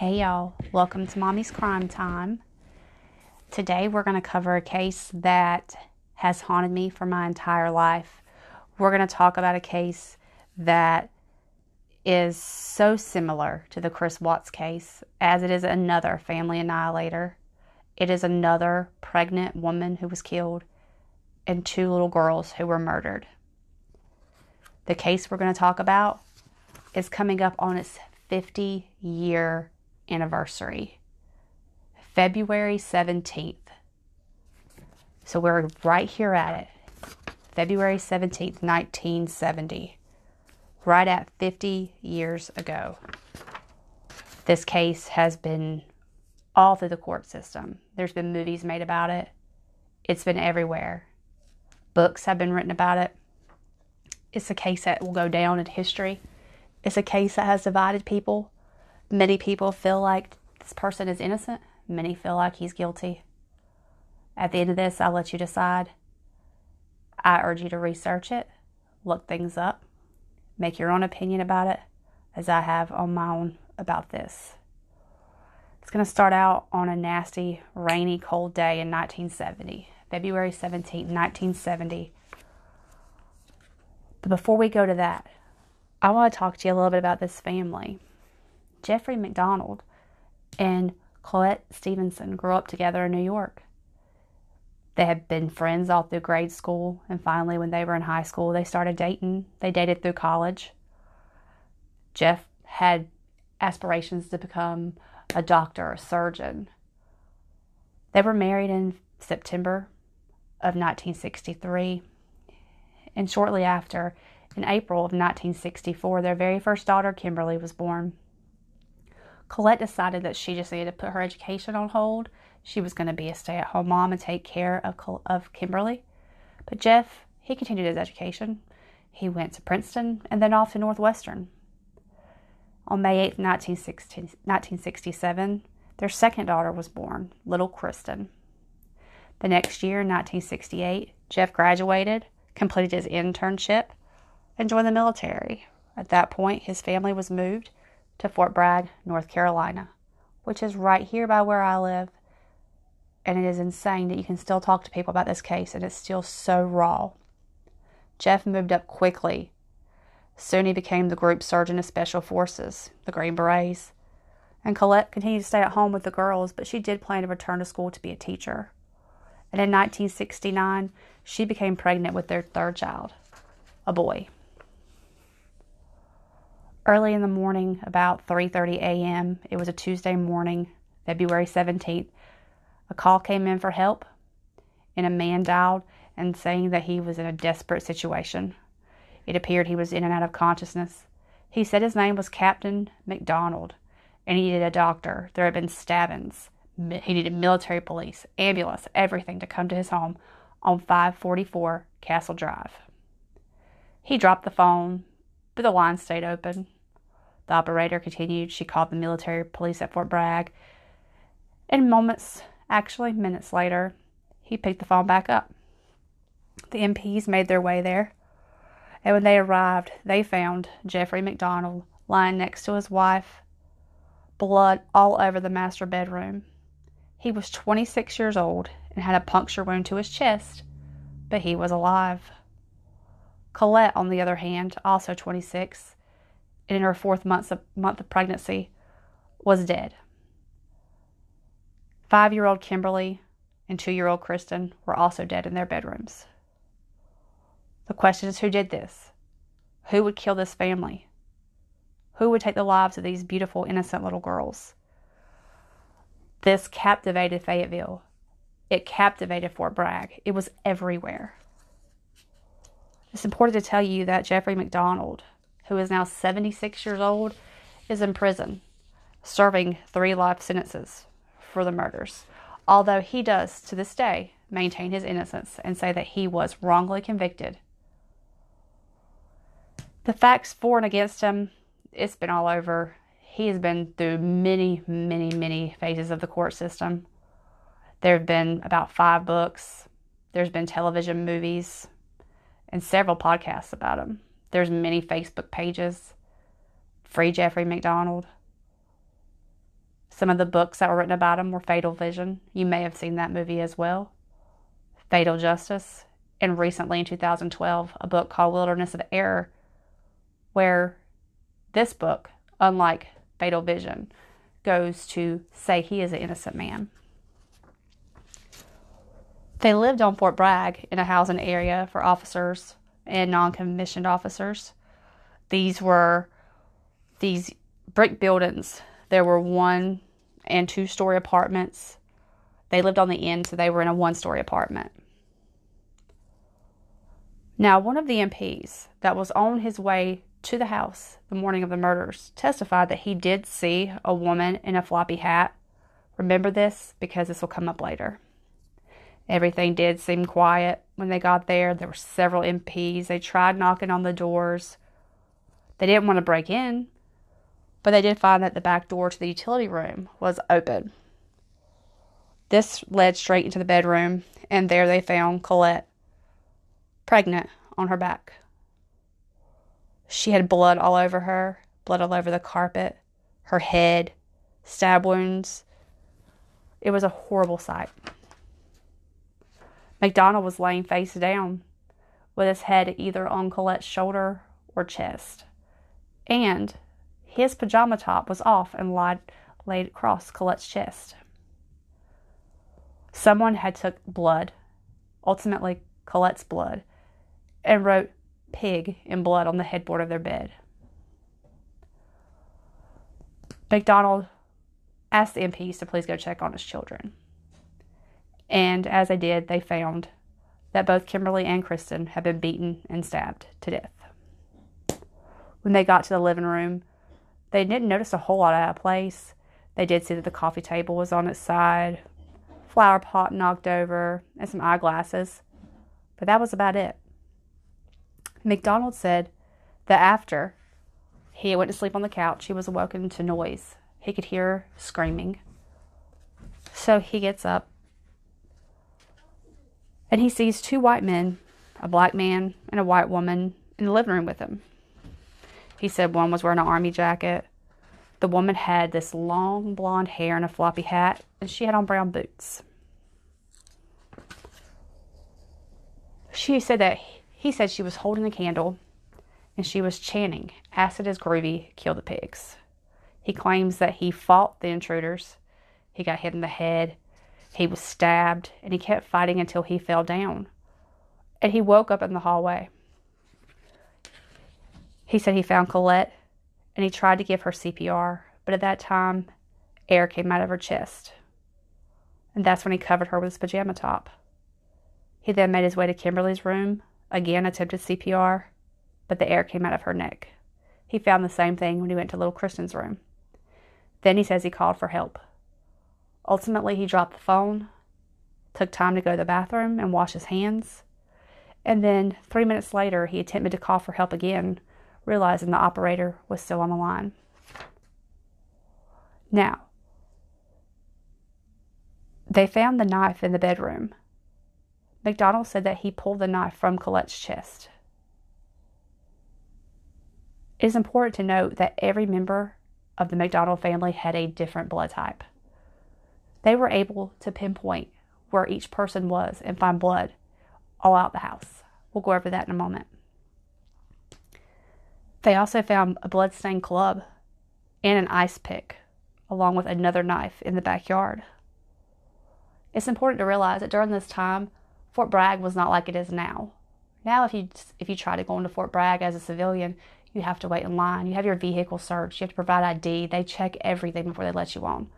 Hey y'all, welcome to Mommy's Crime Time. Today we're going to cover a case that has haunted me for my entire life. We're going to talk about a case that is so similar to the Chris Watts case as it is another family annihilator. It is another pregnant woman who was killed and two little girls who were murdered. The case we're going to talk about is coming up on its 50 year anniversary, February 17th. So we're right here at it. February 17th, 1970, right at 50 years ago. This case has been all through the court system. There's been movies made about it, it's been everywhere. Books have been written about it. It's a case that will go down in history. It's a case that has divided people. Many people feel like this person is innocent, many feel like he's guilty. At the end of this, I'll let you decide. I urge you to research it, look things up, make your own opinion about it, as I have on my own about this. It's going to start out on a nasty, rainy, cold day in 1970, February 17, 1970. But before we go to that, I want to talk to you a little bit about this family. Jeffrey MacDonald and Colette Stevenson grew up together in New York. They had been friends all through grade school, and finally, when they were in high school, they started dating. They dated through college. Jeff had aspirations to become a doctor, or a surgeon. They were married in September of 1963, and shortly after, in April of 1964, their very first daughter, Kimberly, was born. Colette decided that she just needed to put her education on hold. She was going to be a stay at home mom and take care of, of Kimberly. But Jeff, he continued his education. He went to Princeton and then off to Northwestern. On May 8, 1967, their second daughter was born, little Kristen. The next year, 1968, Jeff graduated, completed his internship, and joined the military. At that point, his family was moved to Fort Bragg, North Carolina, which is right here by where I live. And it is insane that you can still talk to people about this case and it's still so raw. Jeff moved up quickly Soon he became the group surgeon of Special Forces, the Green Berets. And Colette continued to stay at home with the girls, but she did plan to return to school to be a teacher. And in 1969, she became pregnant with their third child, a boy. Early in the morning, about 3:30 a.m., it was a Tuesday morning, February 17th, a call came in for help, and a man dialed and saying that he was in a desperate situation. It appeared he was in and out of consciousness. He said his name was Captain MacDonald, and he needed a doctor. There had been stabbings. He needed military police, ambulance, everything to come to his home on 544 Castle Drive. He dropped the phone, but the line stayed open. The operator continued. She called the military police at Fort Bragg. And moments, actually minutes later, he picked the phone back up. The MPs made their way there. And when they arrived, they found Jeffrey MacDonald lying next to his wife, blood all over the master bedroom. He was 26 years old and had a puncture wound to his chest, but he was alive. Colette, on the other hand, also 26, and in her fourth month of, month of pregnancy, was dead. Five year old Kimberly and two year old Kristen were also dead in their bedrooms. The question is who did this? Who would kill this family? Who would take the lives of these beautiful, innocent little girls? This captivated Fayetteville. It captivated Fort Bragg. It was everywhere. It's important to tell you that Jeffrey MacDonald, who is now 76 years old, is in prison, serving three life sentences for the murders. Although he does, to this day, maintain his innocence and say that he was wrongly convicted the facts for and against him, it's been all over. He has been through many, many, many phases of the court system. There have been about five books. There's been television movies and several podcasts about him. There's many Facebook pages. Free Jeffrey MacDonald. Some of the books that were written about him were Fatal Vision. You may have seen that movie as well. Fatal Justice. And recently in 2012, a book called Wilderness of Error, where this book, unlike Fatal Vision, goes to say he is an innocent man. They lived on Fort Bragg in a housing area for officers and non commissioned officers. These were these brick buildings. There were one and two story apartments. They lived on the end, so they were in a one story apartment. Now, one of the MPs that was on his way to the house the morning of the murders testified that he did see a woman in a floppy hat. Remember this because this will come up later. Everything did seem quiet when they got there. There were several MPs. They tried knocking on the doors. They didn't want to break in, but they did find that the back door to the utility room was open. This led straight into the bedroom, and there they found Colette, pregnant, on her back. She had blood all over her, blood all over the carpet, her head, stab wounds. It was a horrible sight. MacDonald was laying face down, with his head either on Colette's shoulder or chest. And his pajama top was off and laid, laid across Colette's chest. Someone had took blood, ultimately Colette's blood, and wrote pig in blood on the headboard of their bed. MacDonald asked the MPs to please go check on his children. And as they did, they found that both Kimberly and Kristen had been beaten and stabbed to death. When they got to the living room, they didn't notice a whole lot out of place. They did see that the coffee table was on its side, flower pot knocked over, and some eyeglasses, but that was about it. MacDonald said that after he went to sleep on the couch, he was awoken to noise. He could hear screaming. So he gets up and he sees two white men, a black man and a white woman, in the living room with him. He said one was wearing an army jacket. The woman had this long blonde hair and a floppy hat, and she had on brown boots. She said that he said she was holding a candle and she was chanting, Acid is groovy, kill the pigs. He claims that he fought the intruders. He got hit in the head he was stabbed and he kept fighting until he fell down. And he woke up in the hallway. He said he found Colette and he tried to give her CPR, but at that time, air came out of her chest. And that's when he covered her with his pajama top. He then made his way to Kimberly's room, again attempted CPR, but the air came out of her neck. He found the same thing when he went to little Kristen's room. Then he says he called for help. Ultimately, he dropped the phone, took time to go to the bathroom and wash his hands, and then three minutes later, he attempted to call for help again, realizing the operator was still on the line. Now, they found the knife in the bedroom. MacDonald said that he pulled the knife from Colette's chest. It is important to note that every member of the MacDonald family had a different blood type. They were able to pinpoint where each person was and find blood all out the house. We'll go over that in a moment. They also found a bloodstained club and an ice pick, along with another knife in the backyard. It's important to realize that during this time, Fort Bragg was not like it is now. Now, if you if you try to go into Fort Bragg as a civilian, you have to wait in line. You have your vehicle searched. You have to provide ID. They check everything before they let you on.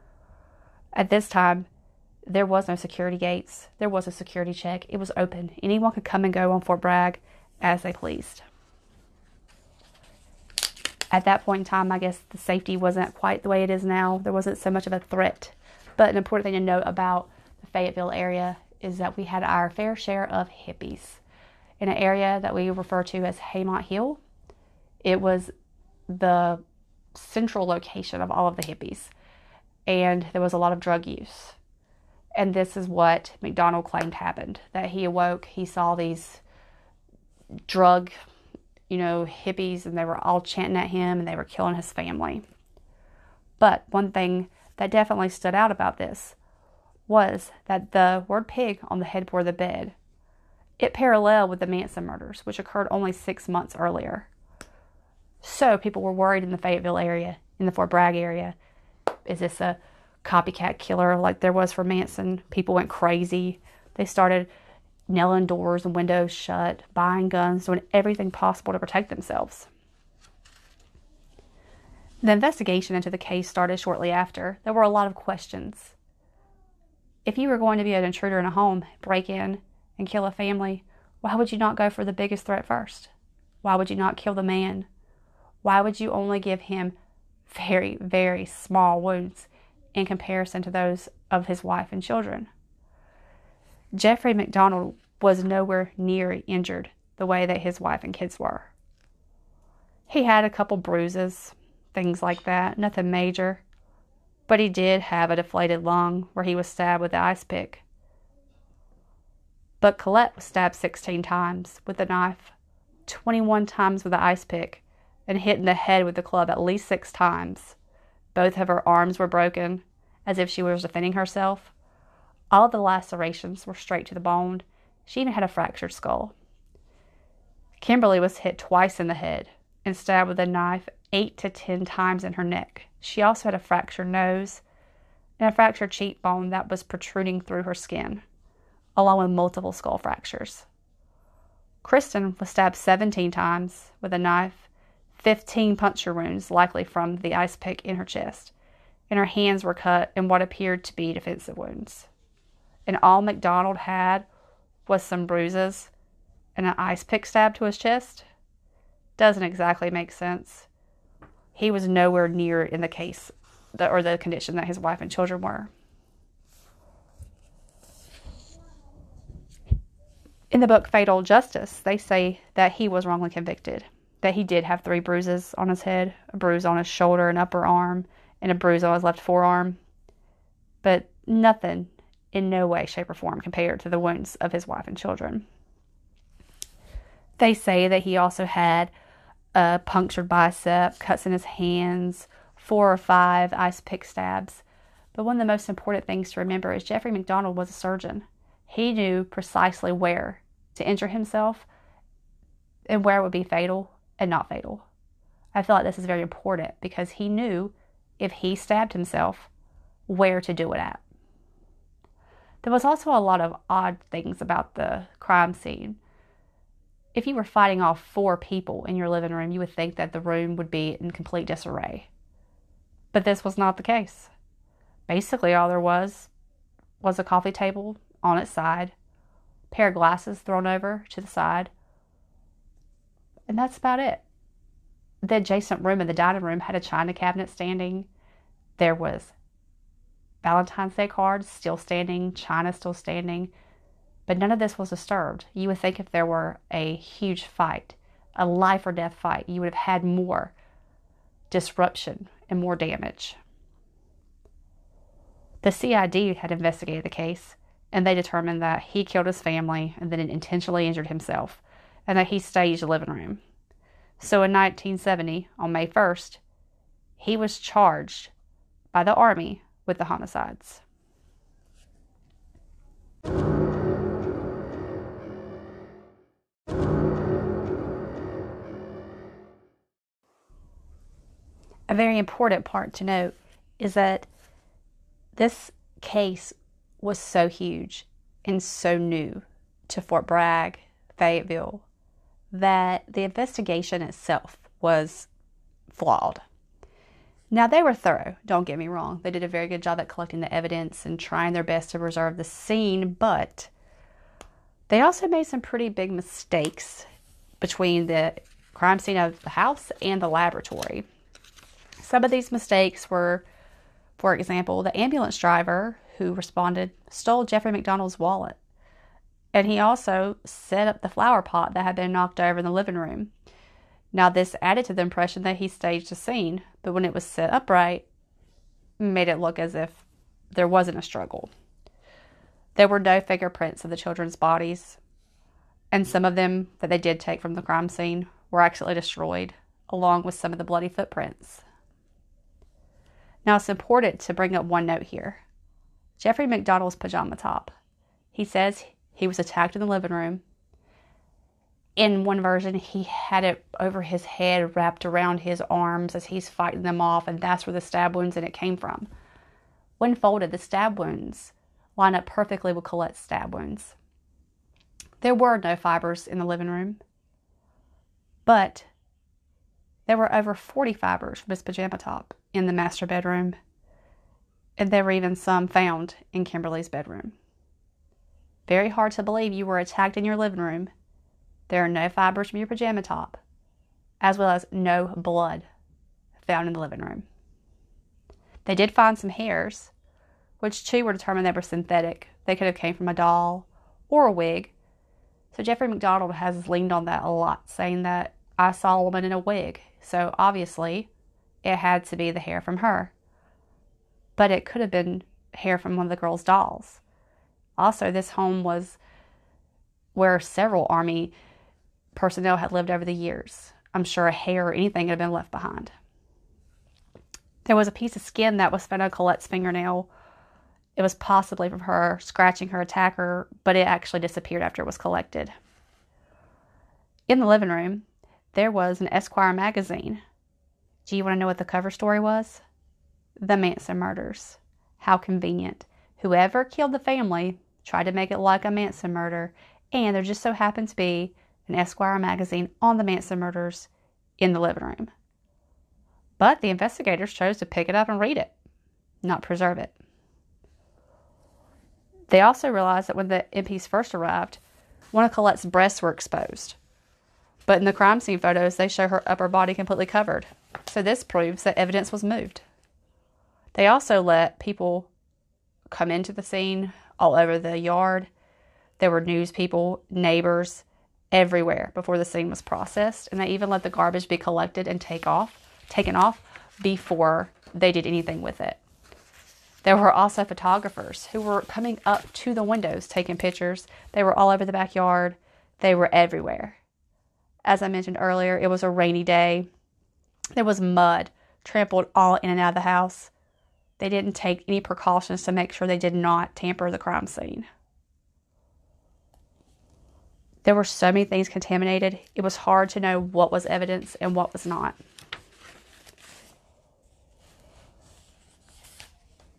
At this time, there was no security gates. There was a security check. It was open. Anyone could come and go on Fort Bragg as they pleased. At that point in time, I guess the safety wasn't quite the way it is now. There wasn't so much of a threat. But an important thing to note about the Fayetteville area is that we had our fair share of hippies in an area that we refer to as Haymount Hill. It was the central location of all of the hippies and there was a lot of drug use. And this is what MacDonald claimed happened that he awoke, he saw these drug, you know, hippies, and they were all chanting at him and they were killing his family. But one thing that definitely stood out about this was that the word pig on the headboard of the bed it paralleled with the Manson murders, which occurred only six months earlier. So people were worried in the Fayetteville area, in the Fort Bragg area. Is this a copycat killer like there was for Manson? People went crazy. They started nailing doors and windows shut, buying guns, doing everything possible to protect themselves. The investigation into the case started shortly after. There were a lot of questions. If you were going to be an intruder in a home, break in, and kill a family, why would you not go for the biggest threat first? Why would you not kill the man? Why would you only give him very, very small wounds in comparison to those of his wife and children? Jeffrey MacDonald was nowhere near injured the way that his wife and kids were. He had a couple bruises, things like that, nothing major, but he did have a deflated lung where he was stabbed with the ice pick. But Colette was stabbed 16 times with a knife, 21 times with an ice pick, and hit in the head with the club at least six times. Both of her arms were broken, as if she was defending herself. All the lacerations were straight to the bone. She even had a fractured skull. Kimberly was hit twice in the head and stabbed with a knife eight to ten times in her neck. She also had a fractured nose and a fractured cheekbone that was protruding through her skin along with multiple skull fractures. Kristen was stabbed 17 times with a knife, 15 puncture wounds, likely from the ice pick in her chest, and her hands were cut in what appeared to be defensive wounds. And all MacDonald had was some bruises and an ice pick stab to his chest. Doesn't exactly make sense. He was nowhere near in the case or the condition that his wife and children were. In the book Fatal Justice, they say that he was wrongly convicted, that he did have three bruises on his head a bruise on his shoulder and upper arm, and a bruise on his left forearm. But nothing in no way, shape, or form compared to the wounds of his wife and children. They say that he also had a punctured bicep, cuts in his hands, four or five ice pick stabs. But one of the most important things to remember is Jeffrey MacDonald was a surgeon. He knew precisely where to injure himself and where it would be fatal and not fatal. I feel like this is very important because he knew if he stabbed himself, where to do it at. There was also a lot of odd things about the crime scene. If you were fighting off four people in your living room, you would think that the room would be in complete disarray. But this was not the case. Basically, all there was was a coffee table on its side pair of glasses thrown over to the side. And that's about it. The adjacent room in the dining room had a china cabinet standing. There was Valentine's Day cards still standing, china still standing, but none of this was disturbed. You would think if there were a huge fight, a life or death fight, you would have had more disruption and more damage. The CID had investigated the case and they determined that he killed his family and then intentionally injured himself, and that he staged the living room. So in 1970, on May 1st, he was charged by the Army with the homicides. A very important part to note is that this case was so huge and so new to Fort Bragg, Fayetteville, that the investigation itself was flawed. Now, they were thorough, don't get me wrong. They did a very good job at collecting the evidence and trying their best to preserve the scene, but they also made some pretty big mistakes between the crime scene of the house and the laboratory. Some of these mistakes were, for example, the ambulance driver who responded, stole Jeffrey MacDonald's wallet. And he also set up the flower pot that had been knocked over in the living room. Now, this added to the impression that he staged a scene, but when it was set upright, made it look as if there wasn't a struggle. There were no fingerprints of the children's bodies, and some of them that they did take from the crime scene were actually destroyed, along with some of the bloody footprints. Now, it's important to bring up one note here Jeffrey MacDonald's pajama top. He says he was attacked in the living room. In one version, he had it over his head, wrapped around his arms as he's fighting them off, and that's where the stab wounds in it came from. When folded, the stab wounds line up perfectly with Colette's stab wounds. There were no fibers in the living room, but there were over 40 fibers from his pajama top in the master bedroom, and there were even some found in Kimberly's bedroom. Very hard to believe you were attacked in your living room. There are no fibers from your pajama top, as well as no blood found in the living room. They did find some hairs, which too were determined they were synthetic. They could have came from a doll or a wig. So Jeffrey MacDonald has leaned on that a lot, saying that I saw a woman in a wig. So obviously, it had to be the hair from her. But it could have been hair from one of the girl's dolls. Also, this home was where several Army personnel had lived over the years. I'm sure a hair or anything had been left behind. There was a piece of skin that was found on Colette's fingernail. It was possibly from her scratching her attacker, but it actually disappeared after it was collected. In the living room, there was an Esquire magazine. Do you want to know what the cover story was? The Manson murders. How convenient. Whoever killed the family tried to make it like a Manson murder, and there just so happened to be an Esquire magazine on the Manson murders in the living room. But the investigators chose to pick it up and read it, not preserve it. They also realized that when the MPs first arrived, one of Colette's breasts were exposed. But in the crime scene photos, they show her upper body completely covered. So this proves that evidence was moved. They also let people come into the scene all over the yard. There were news people, neighbors, everywhere before the scene was processed, and they even let the garbage be collected and take off, taken off before they did anything with it. There were also photographers who were coming up to the windows taking pictures. They were all over the backyard. They were everywhere. As I mentioned earlier, it was a rainy day. There was mud trampled all in and out of the house. They didn't take any precautions to make sure they did not tamper the crime scene. There were so many things contaminated, it was hard to know what was evidence and what was not.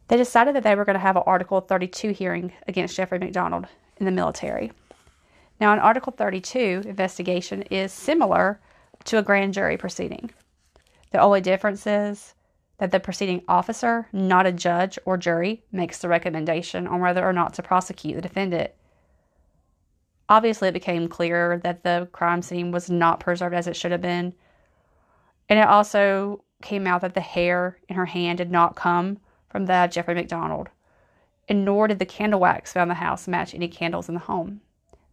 They decided that they were going to have an Article 32 hearing against Jeffrey MacDonald in the military. Now, an Article 32 investigation is similar to a grand jury proceeding. The only difference is that the proceeding officer, not a judge or jury, makes the recommendation on whether or not to prosecute the defendant. Obviously, it became clear that the crime scene was not preserved as it should have been. And it also came out that the hair in her hand did not come from that Jeffrey MacDonald, and nor did the candle wax found in the house match any candles in the home.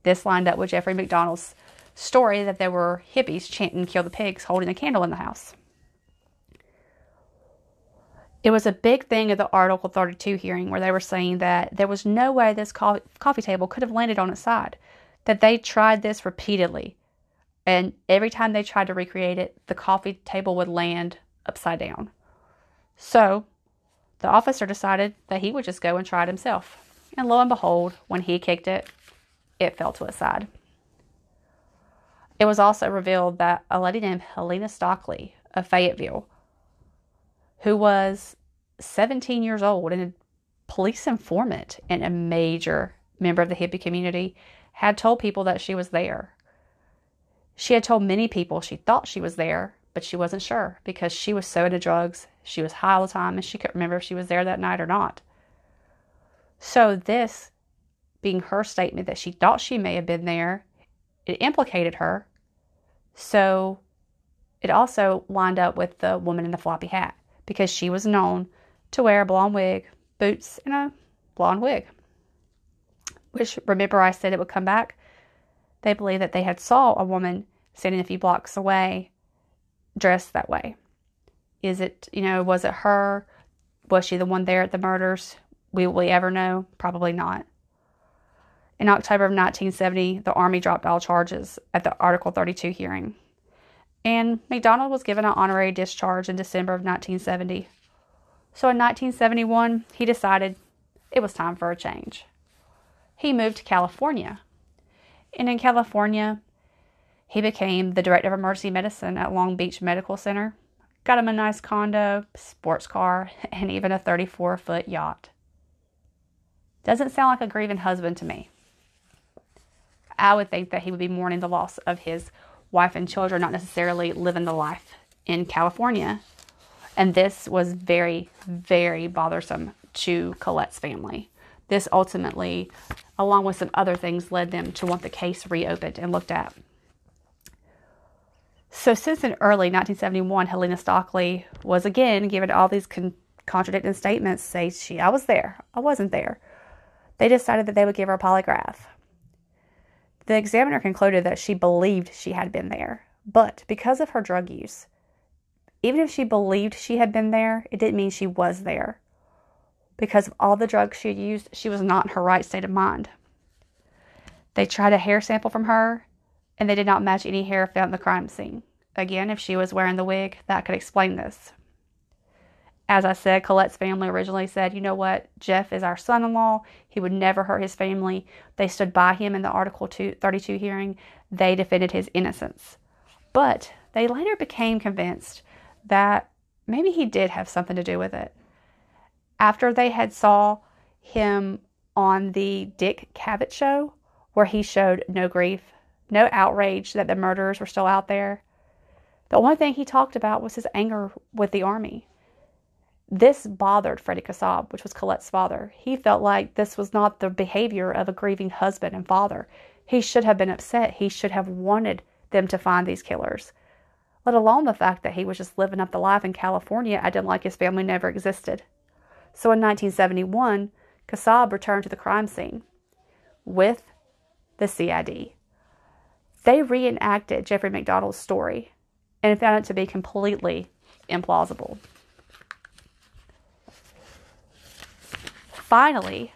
This lined up with Jeffrey MacDonald's story that there were hippies chanting Kill the Pigs holding a candle in the house. It was a big thing at the Article 32 hearing where they were saying that there was no way this co- coffee table could have landed on its side, that they tried this repeatedly. And every time they tried to recreate it, the coffee table would land upside down. So the officer decided that he would just go and try it himself. And lo and behold, when he kicked it, it fell to its side. It was also revealed that a lady named Helena Stoeckley of Fayetteville, who was 17 years old and a police informant and a major member of the hippie community, had told people that she was there. She had told many people she thought she was there, but she wasn't sure because she was so into drugs, she was high all the time, and she couldn't remember if she was there that night or not. So, this being her statement that she thought she may have been there, it implicated her. So, it also lined up with the woman in the floppy hat because she was known to wear a blonde wig, boots, and a blonde wig. Which, remember, I said it would come back? They believe that they had saw a woman standing a few blocks away dressed that way. Is it, you know, was it her? Was she the one there at the murders? Will we ever know? Probably not. In October of 1970, the Army dropped all charges at the Article 32 hearing. And MacDonald was given an honorary discharge in December of 1970. So in 1971, he decided it was time for a change. He moved to California. And in California, he became the director of emergency medicine at Long Beach Medical Center, got him a nice condo, sports car, and even a 34 foot yacht. Doesn't sound like a grieving husband to me. I would think that he would be mourning the loss of his wife and children, not necessarily living the life in California. And this was very, very bothersome to Colette's family. This ultimately, along with some other things, led them to want the case reopened and looked at. So, since in early 1971, Helena Stoeckley was again given all these con- contradicting statements, say she, I was there, I wasn't there. They decided that they would give her a polygraph. The examiner concluded that she believed she had been there, but because of her drug use, even if she believed she had been there, it didn't mean she was there. Because of all the drugs she had used, she was not in her right state of mind. They tried a hair sample from her, and they did not match any hair found in the crime scene. Again, if she was wearing the wig, that could explain this. As I said, Colette's family originally said, you know what, Jeff is our son in law. He would never hurt his family. They stood by him in the Article 32 hearing. They defended his innocence. But they later became convinced that maybe he did have something to do with it. After they had saw him on the Dick Cavett show, where he showed no grief, no outrage that the murderers were still out there. The only thing he talked about was his anger with the army. This bothered Freddie Kassab, which was Colette's father. He felt like this was not the behavior of a grieving husband and father. He should have been upset. He should have wanted them to find these killers, let alone the fact that he was just living up the life in California. I didn't like his family never existed. So in 1971, Kassab returned to the crime scene with the CID. They reenacted Jeffrey MacDonald's story and found it to be completely implausible. Finally,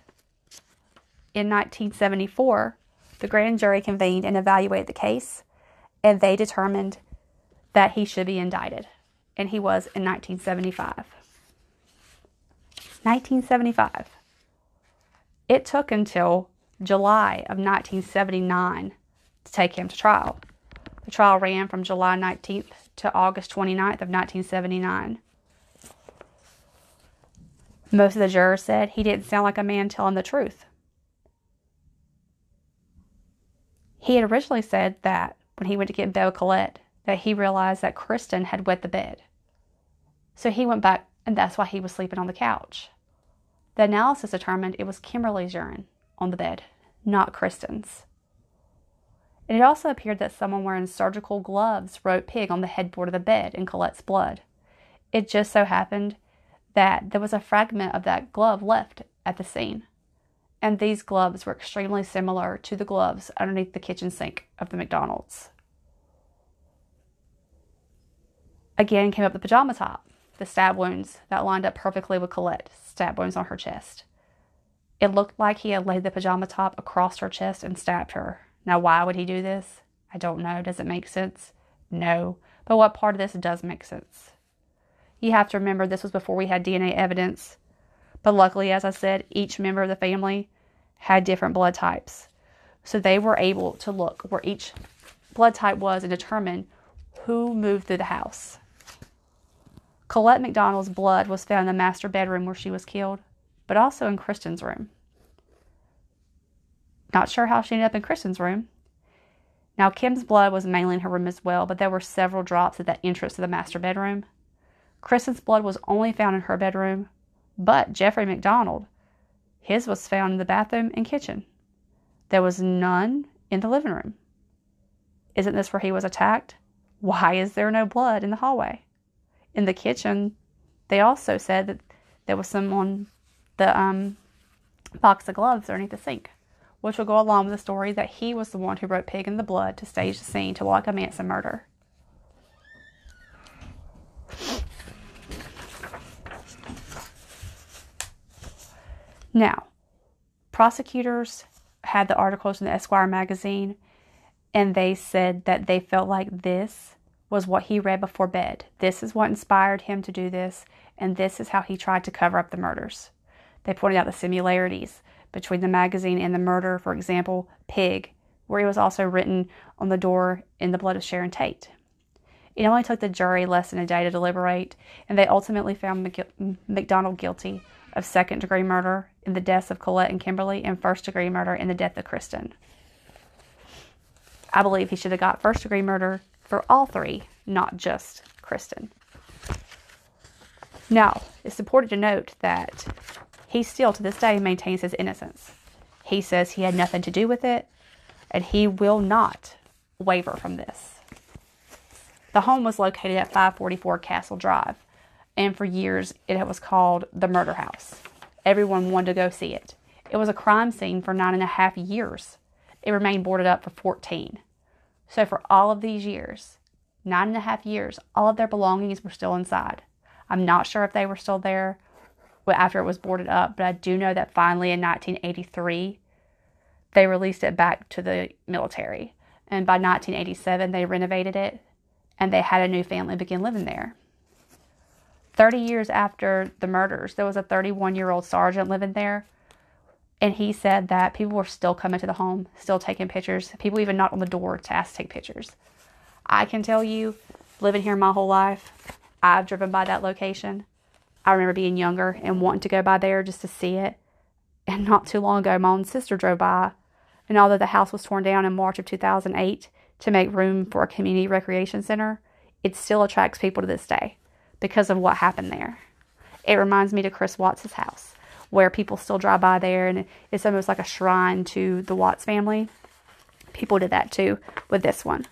in 1974, the grand jury convened and evaluated the case, and they determined that he should be indicted, and he was in 1975. 1975. It took until July of 1979 to take him to trial. The trial ran from July 19th to August 29th of 1979. Most of the jurors said he didn't sound like a man telling the truth. He had originally said that when he went to get Belle Colette, that he realized that Kristen had wet the bed. So he went back, and that's why he was sleeping on the couch. The analysis determined it was Kimberly's urine on the bed, not Kristen's. And it also appeared that someone wearing surgical gloves wrote pig on the headboard of the bed in Colette's blood. It just so happened that there was a fragment of that glove left at the scene. And these gloves were extremely similar to the gloves underneath the kitchen sink of the MacDonald's. Again came up the pajama top, the stab wounds that lined up perfectly with Colette's stab wounds on her chest. It looked like he had laid the pajama top across her chest and stabbed her. Now, why would he do this? I don't know. Does it make sense? No. But what part of this does make sense? You have to remember this was before we had DNA evidence. But luckily, as I said, each member of the family had different blood types. So they were able to look where each blood type was and determine who moved through the house. Colette MacDonald's blood was found in the master bedroom where she was killed, but also in Kristen's room. Not sure how she ended up in Kristen's room. Now, Kim's blood was mainly in her room as well, but there were several drops at the entrance to the master bedroom. Kristen's blood was only found in her bedroom, but Jeffrey MacDonald, his was found in the bathroom and kitchen. There was none in the living room. Isn't this where he was attacked? Why is there no blood in the hallway? In the kitchen, they also said that there was some on the um, box of gloves underneath the sink which will go along with the story that he was the one who wrote Pig in the Blood to stage the scene to lock a Manson murder. Now, prosecutors had the articles in the Esquire magazine, and they said that they felt like this was what he read before bed. This is what inspired him to do this, and this is how he tried to cover up the murders. They pointed out the similarities between the magazine and the murder, for example, Pig, where it was also written on the door in the blood of Sharon Tate. It only took the jury less than a day to deliberate, and they ultimately found MacDonald guilty of second degree murder in the deaths of Colette and Kimberly and first degree murder in the death of Kristen. I believe he should have got first degree murder for all three, not just Kristen. Now, it's important to note that he still to this day maintains his innocence. He says he had nothing to do with it, and he will not waver from this. The home was located at 544 Castle Drive, and for years it was called the Murder House. Everyone wanted to go see it. It was a crime scene for nine and a half years. It remained boarded up for 14. So, for all of these years, nine and a half years, all of their belongings were still inside. I'm not sure if they were still there after it was boarded up, but I do know that finally in 1983, they released it back to the military. And by 1987, they renovated it and they had a new family begin living there. 30 years after the murders, there was a 31 year old sergeant living there. And he said that people were still coming to the home, still taking pictures. People even knocked on the door to ask to take pictures. I can tell you, living here my whole life, I've driven by that location. I remember being younger and wanting to go by there just to see it. And not too long ago, my own sister drove by. And although the house was torn down in March of 2008 to make room for a community recreation center, it still attracts people to this day because of what happened there. It reminds me to Chris Watts' house, where people still drive by there, and it's almost like a shrine to the Watts family. People did that too with this one.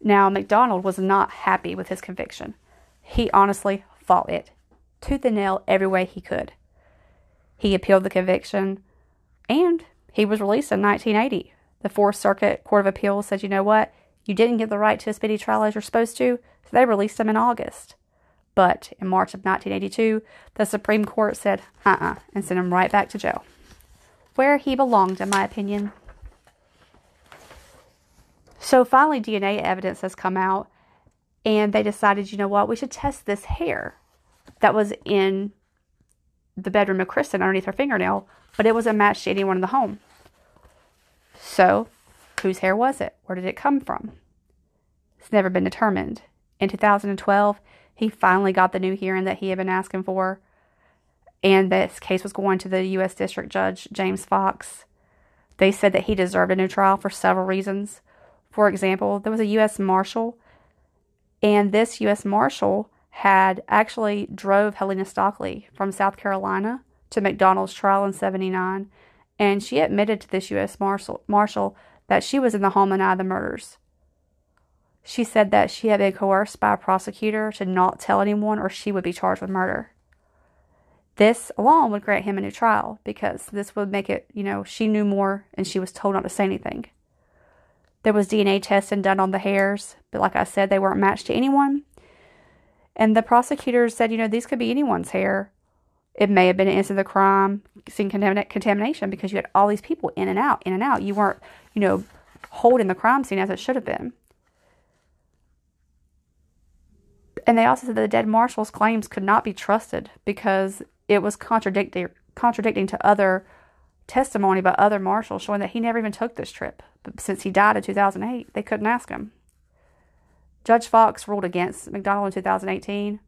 Now, MacDonald was not happy with his conviction. He honestly fought it, tooth and nail, every way he could. He appealed the conviction, and he was released in 1980. The Fourth Circuit Court of Appeals said, you know what? You didn't get the right to a speedy trial as you're supposed to, so they released him in August. But in March of 1982, the Supreme Court said, uh uh-uh, uh, and sent him right back to jail. Where he belonged, in my opinion. So finally, DNA evidence has come out, and they decided, you know what, we should test this hair that was in the bedroom of Kristen underneath her fingernail, but it wasn't matched to anyone in the home. So, whose hair was it? Where did it come from? It's never been determined. In 2012, he finally got the new hearing that he had been asking for. And this case was going to the U.S. District Judge, James Fox. They said that he deserved a new trial for several reasons. For example, there was a U.S. Marshal, and this U.S. Marshal had actually drove Helena Stoeckley from South Carolina to MacDonald's trial in 79, and she admitted to this U.S. Marshal, that she was in the home the eye of the murders. She said that she had been coerced by a prosecutor to not tell anyone or she would be charged with murder. This alone would grant him a new trial because this would make it, you know, she knew more and she was told not to say anything. There was DNA testing done on the hairs, but like I said, they weren't matched to anyone. And the prosecutors said, you know, these could be anyone's hair. It may have been an of crime, scene contamination, because you had all these people in and out, in and out. You weren't, you know, holding the crime scene as it should have been. And they also said that the dead marshal's claims could not be trusted because it was contradicting contradicting to other testimony by other marshals showing that he never even took this trip. But since he died in 2008, they couldn't ask him. Judge Fox ruled against MacDonald in 2018,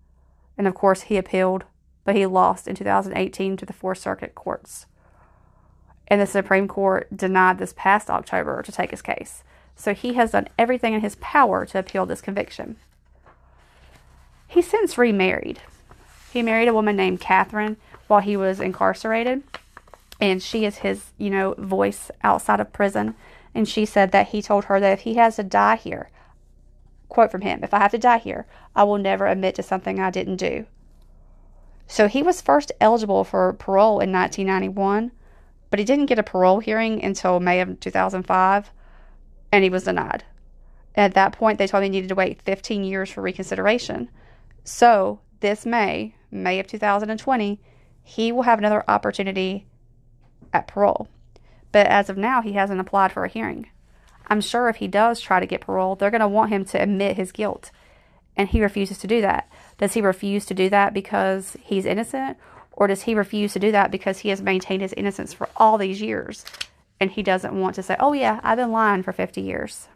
and of course he appealed, but he lost in 2018 to the Fourth Circuit courts. And the Supreme Court denied this past October to take his case. So he has done everything in his power to appeal this conviction. He's since remarried. He married a woman named Catherine while he was incarcerated, and she is his, you know, voice outside of prison. And she said that he told her that if he has to die here, quote from him, if I have to die here, I will never admit to something I didn't do. So he was first eligible for parole in 1991, but he didn't get a parole hearing until May of 2005, and he was denied. At that point, they told him he needed to wait 15 years for reconsideration. So, this May, May of 2020, he will have another opportunity at parole. But as of now, he hasn't applied for a hearing. I'm sure if he does try to get parole, they're going to want him to admit his guilt. And he refuses to do that. Does he refuse to do that because he's innocent? Or does he refuse to do that because he has maintained his innocence for all these years? And he doesn't want to say, oh, yeah, I've been lying for 50 years.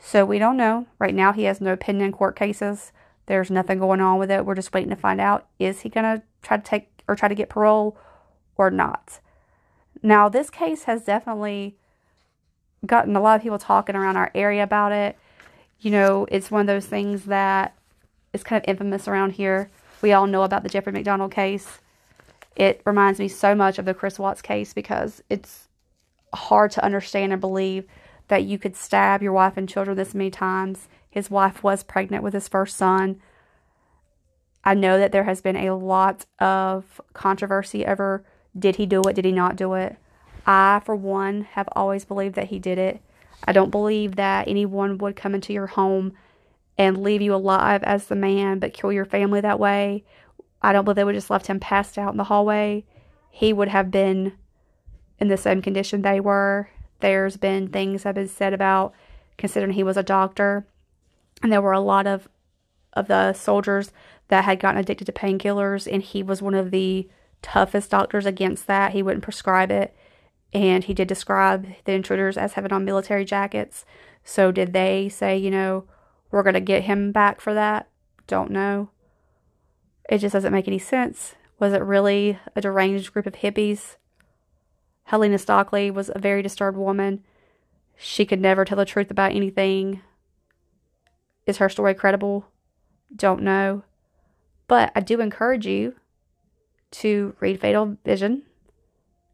So we don't know. Right now, he has no pending court cases. There's nothing going on with it. We're just waiting to find out is he going to try to take or try to get parole or not. Now, this case has definitely gotten a lot of people talking around our area about it. You know, it's one of those things that is kind of infamous around here. We all know about the Jeffrey MacDonald case. It reminds me so much of the Chris Watts case because it's hard to understand and believe that you could stab your wife and children this many times. His wife was pregnant with his first son. I know that there has been a lot of controversy over did he do it, did he not do it. I, for one, have always believed that he did it. I don't believe that anyone would come into your home and leave you alive as the man, but kill your family that way. I don't believe they would just left him passed out in the hallway. He would have been in the same condition they were. There's been things that have been said about considering he was a doctor, and there were a lot of of the soldiers that had gotten addicted to painkillers, and he was one of the toughest doctors against that. He wouldn't prescribe it, and he did describe the intruders as having on military jackets. So, did they say, you know, we're going to get him back for that? Don't know. It just doesn't make any sense. Was it really a deranged group of hippies? Helena Stoeckley was a very disturbed woman. She could never tell the truth about anything. Is her story credible? Don't know. But I do encourage you to read Fatal Vision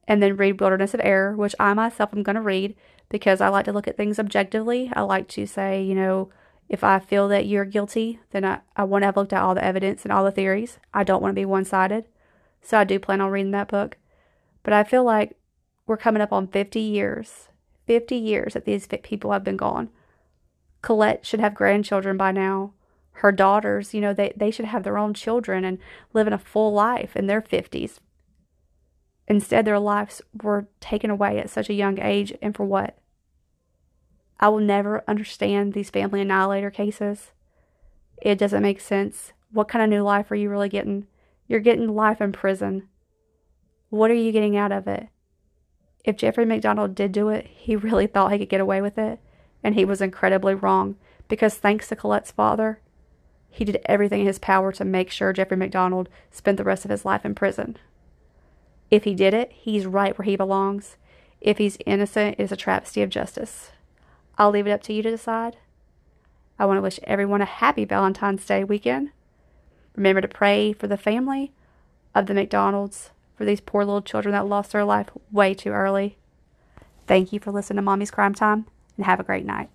and then read Wilderness of Error, which I myself am going to read because I like to look at things objectively. I like to say, you know, if I feel that you're guilty, then I, I want to have looked at all the evidence and all the theories. I don't want to be one sided. So I do plan on reading that book. But I feel like we're coming up on 50 years. 50 years that these people have been gone. Colette should have grandchildren by now. Her daughters, you know, they, they should have their own children and living a full life in their 50s. Instead, their lives were taken away at such a young age, and for what? I will never understand these family annihilator cases. It doesn't make sense. What kind of new life are you really getting? You're getting life in prison. What are you getting out of it? If Jeffrey MacDonald did do it, he really thought he could get away with it, and he was incredibly wrong because thanks to Colette's father, he did everything in his power to make sure Jeffrey MacDonald spent the rest of his life in prison. If he did it, he's right where he belongs. If he's innocent, it is a travesty of justice. I'll leave it up to you to decide. I want to wish everyone a happy Valentine's Day weekend. Remember to pray for the family of the MacDonalds, for these poor little children that lost their life way too early. Thank you for listening to Mommy's Crime Time, and have a great night.